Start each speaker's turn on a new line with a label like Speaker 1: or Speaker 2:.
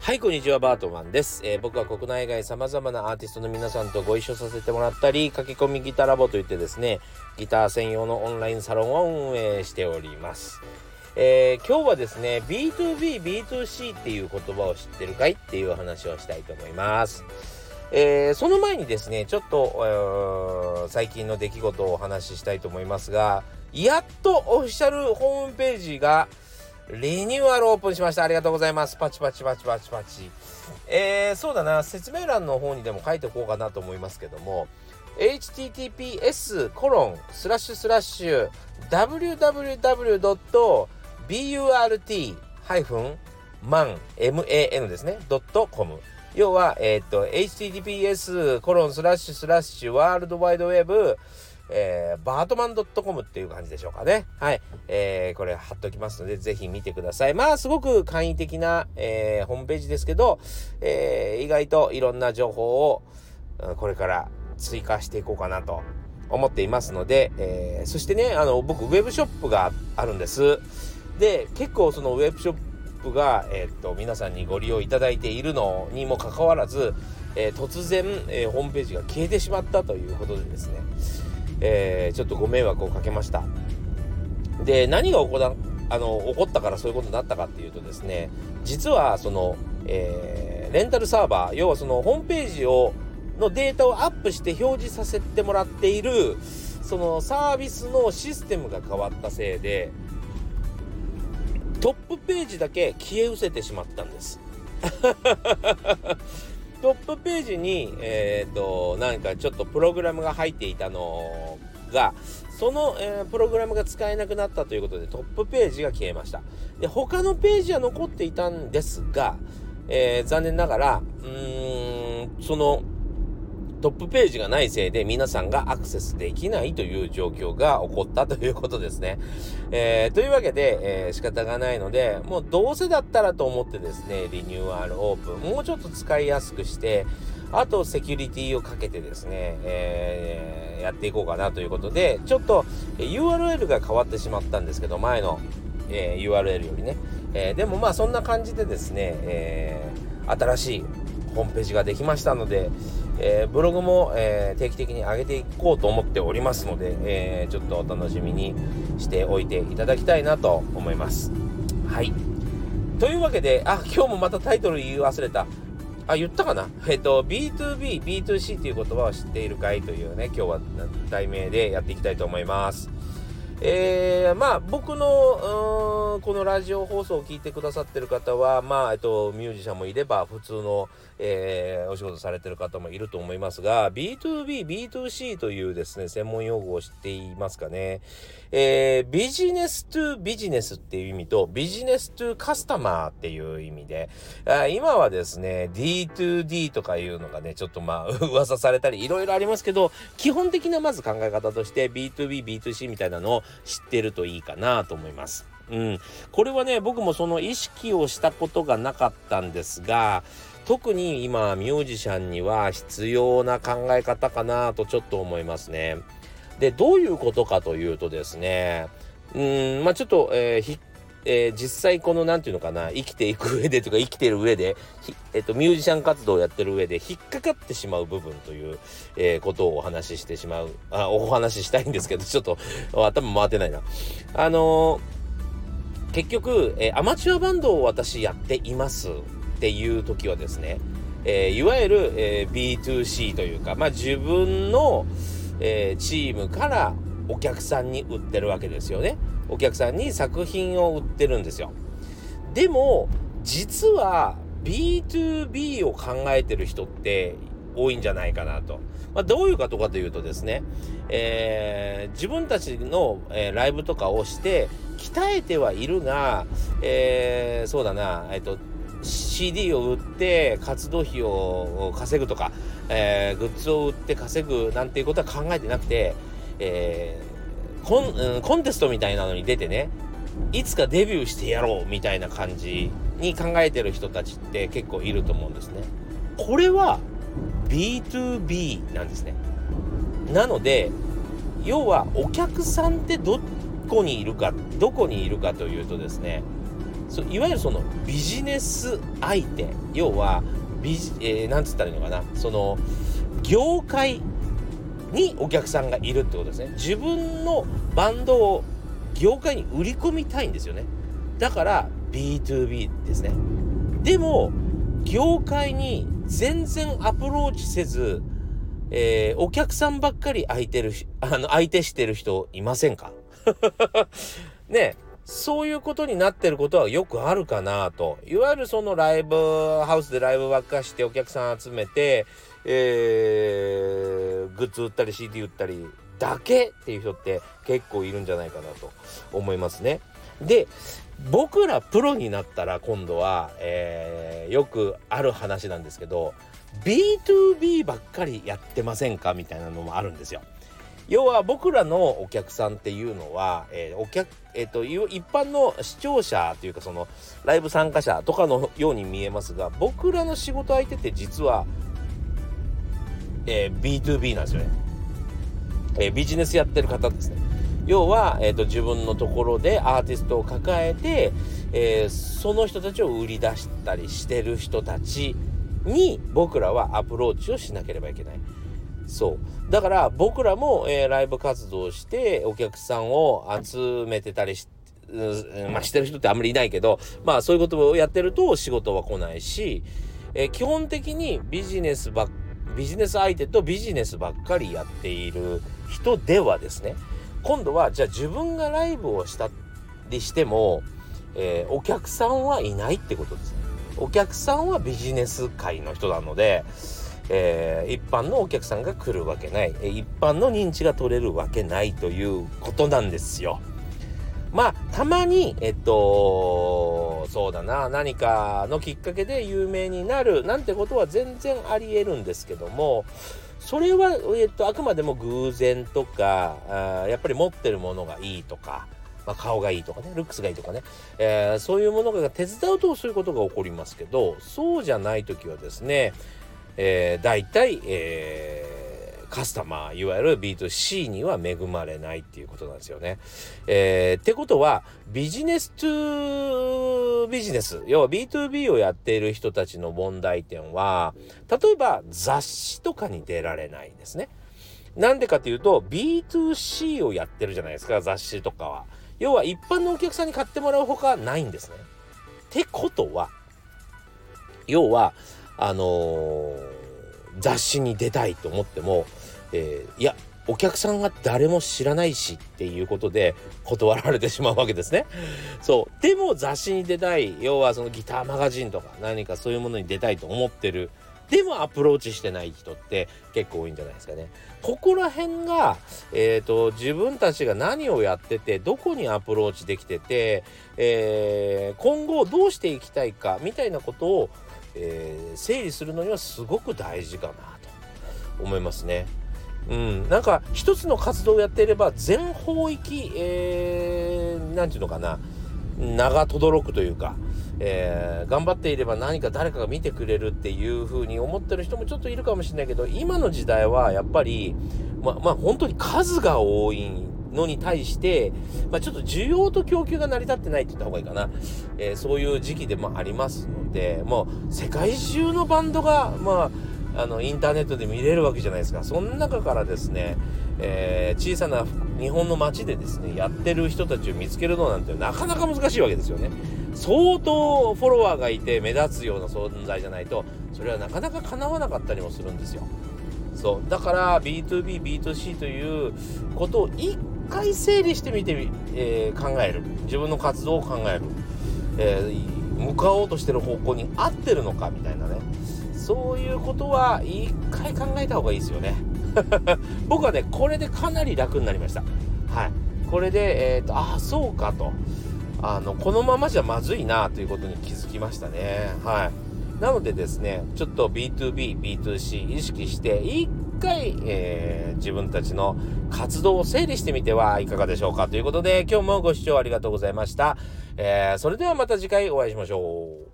Speaker 1: はい、こんにちは、バートマンです。えー僕は国内外様々なアーティストの皆さんとご一緒させてもらったり、駆け込みギターラボといってですね、ギター専用のオンラインサロンを運営しております。えー今日はですね、B2B、B2C っていう言葉を知ってるかいっていう話をしたいと思います。えーその前にですね、ちょっと、最近の出来事をお話ししたいと思いますが、やっとオフィシャルホームページがリニューアルオープンしました。ありがとうございます。パチパチパチパチパチ。えー、そうだな、説明欄の方にでも書いておこうかなと思いますけども、https コロンスラッシュスラッシュ www.burt-man man ですね、ドットコム。要は、えっ、と、https コロンスラッシュスラッシュワールドワイドウェブえー、バートマン .com っていう感じでしょうかね。はい。えー、これ貼っておきますので、ぜひ見てください。まあ、すごく簡易的な、えー、ホームページですけど、えー、意外といろんな情報を、これから追加していこうかなと思っていますので、えー、そしてね、あの、僕、ウェブショップがあるんです。で、結構そのウェブショップが、えーっと、皆さんにご利用いただいているのにもかかわらず、えー突然、えーホームページが消えてしまったということでですね、えーちょっとご迷惑をかけました。で、何が起こあの起こったからそういうことになったかっていうとですね、実はその、えーレンタルサーバー、要はそのホームページをのデータをアップして表示させてもらっているそのサービスのシステムが変わったせいでトップページだけ消え失せてしまったんです。トップページに、えっ、と、なんかちょっとプログラムが入っていたのが、その、えープログラムが使えなくなったということでトップページが消えました。で、他のページは残っていたんですが、えー残念ながら、うーん、その、トップページがないせいで皆さんがアクセスできないという状況が起こったということですね。えーというわけで、えー仕方がないので、もうどうせだったらと思ってですね、リニューアルオープン、もうちょっと使いやすくして、あとセキュリティをかけてですね、えーやっていこうかなということで、ちょっと URL が変わってしまったんですけど、前の、え URL よりね。えでもまあそんな感じでですね、え新しいホームページができましたので、えーブログも、えー定期的に上げていこうと思っておりますので、えーちょっとお楽しみにしておいていただきたいなと思います。はい。というわけで、あ、今日もまたタイトル言い忘れた。あ、言ったかな？えっと、B2B、B2C という言葉を知っているかいというね、今日は題名でやっていきたいと思います。えー、まあ僕のうんこのラジオ放送を聞いてくださってる方はまあえっとミュージシャンもいれば普通の、えーお仕事されてる方もいると思いますが B2B、B2C というですね専門用語を知っていますかね、えービジネストゥビジネスっていう意味とビジネストゥカスタマーっていう意味であ今はですね D2D とかいうのがねちょっとまあ 噂されたりいろいろありますけど基本的なまず考え方として B2B、B2C みたいなのを知ってるといいかなと思います。うん。これはね、僕もその意識をしたことがなかったんですが、特に今、ミュージシャンには必要な考え方かなとちょっと思いますね。で、どういうことかというとですね、うん、まあちょっと、えーひえー実際この何て言うのかな生きていく上でとか生きてる上で、えっとミュージシャン活動をやってる上で引っかかってしまう部分という、えーことをお話ししてしまうあお話ししたいんですけどちょっと頭回ってないなあのー結局、えーアマチュアバンドを私やっていますっていう時はですね、えーいわゆる、えー B2C というか、まあ、自分の、えーチームからお客さんに売ってるわけですよね。お客さんに作品を売ってるんですよ。でも、実は B2B を考えてる人って多いんじゃないかなと。まあ、どういうことかというとですね、えー自分たちの、えーライブとかをして鍛えてはいるが、えーそうだな、えっと、CD を売って活動費を稼ぐとか、えーグッズを売って稼ぐなんていうことは考えてなくて、えーコンうんコンテストみたいなのに出てねいつかデビューしてやろうみたいな感じに考えてる人たちって結構いると思うんですね。これは B2B なんですね。なので要はお客さんってどこにいるかどこにいるかというとですねそいわゆるそのビジネス相手要はビジ、えー、なんつったらいいのかなその業界にお客さんがいるってことですね。自分のバンドを業界に売り込みたいんですよね。だから B2B ですね。でも業界に全然アプローチせず、えー、お客さんばっかり相手るあの相手してる人いませんか？ねそういうことになってることはよくあるかなと。いわゆるそのライブハウスでライブばっかしてお客さん集めて、えー、グッズ売ったり CD 売ったりだけっていう人って結構いるんじゃないかなと思いますね。で、僕らプロになったら今度は、えー、よくある話なんですけど B2B ばっかりやってませんかみたいなのもあるんですよ。要は僕らのお客さんっていうのは、えー、お客、えっ、ー、と、一般の視聴者というかそのライブ参加者とかのように見えますが、僕らの仕事相手って実は、えー、B2B なんですよね。えー、ビジネスやってる方ですね。要は、えーと、自分のところでアーティストを抱えて、えー、その人たちを売り出したりしてる人たちに僕らはアプローチをしなければいけない。そう。だから僕らも、えー、ライブ活動してお客さんを集めてたりし、まあ、してる人ってあんまりいないけど、まあそういうことをやってると仕事は来ないし、えー、基本的にビジネスばビジネス相手とビジネスばっかりやっている人ではですね今度はじゃあ自分がライブをしたりしても、えー、お客さんはいないってことですお客さんはビジネス界の人なので、えー、一般のお客さんが来るわけない、一般の認知が取れるわけないということなんですよ。まあ、たまに、えっと、そうだな、何かのきっかけで有名になるなんてことは全然あり得るんですけども、それは、えっと、あくまでも偶然とか、あやっぱり持ってるものがいいとか、まあ、顔がいいとかね、ルックスがいいとかね、えー、そういうものが手伝うとそういうことが起こりますけど、そうじゃない時はですね、えー、大体、えー、カスタマーいわゆる B2C には恵まれないっていうことなんですよね。えー、ってことはビジネス2ビジネス要は B2B をやっている人たちの問題点は例えば雑誌とかに出られないんですね。なんでかっていうと B2C をやってるじゃないですか雑誌とかは。要は一般のお客さんに買ってもらうほかないんですね。ってことは要はあのー、雑誌に出たいと思っても、えー、いやお客さんが誰も知らないしっていうことで断られてしまうわけですね。そう。でも雑誌に出たい。要はそのギターマガジンとか何かそういうものに出たいと思ってる。でもアプローチしてない人って結構多いんじゃないですかね。ここら辺が、えっ、ー、と、自分たちが何をやってて、どこにアプローチできてて、えー、今後どうしていきたいかみたいなことをえー、整理するのにはすごく大事かなと思いますね。うん、なんか一つの活動をやっていれば全方域、えー、ていうのかな名が轟くというか、えー、頑張っていれば何か誰かが見てくれるっていう風に思ってる人もちょっといるかもしれないけど今の時代はやっぱりままあ本当に数が多いのに対して、まあ、ちょっと需要と供給が成り立ってないって言った方がいいかな、えー、そういう時期でもありますのでもう世界中のバンドがまああのインターネットで見れるわけじゃないですか。その中からですね、えー、小さな日本の街でですねやってる人たちを見つけるのなんてなかなか難しいわけですよね。相当フォロワーがいて目立つような存在じゃないとそれはなかなか叶わなかったりもするんですよ。そう。だから B2B、B2C ということを一回整理してみてみ、えー、考える。自分の活動を考える、えー、向かおうとしてる方向に合ってるのかみたいなね。そういうことは一回考えた方がいいですよね。僕はねこれでかなり楽になりました。はい。これでえっ、ー、とああそうかと。あのこのままじゃまずいなということに気づきましたね。はい。なのでですねちょっと B2B、B2C 意識して一回、えー、自分たちの活動を整理してみてはいかがでしょうかということで、今日もご視聴ありがとうございました。えー、それではまた次回お会いしましょう。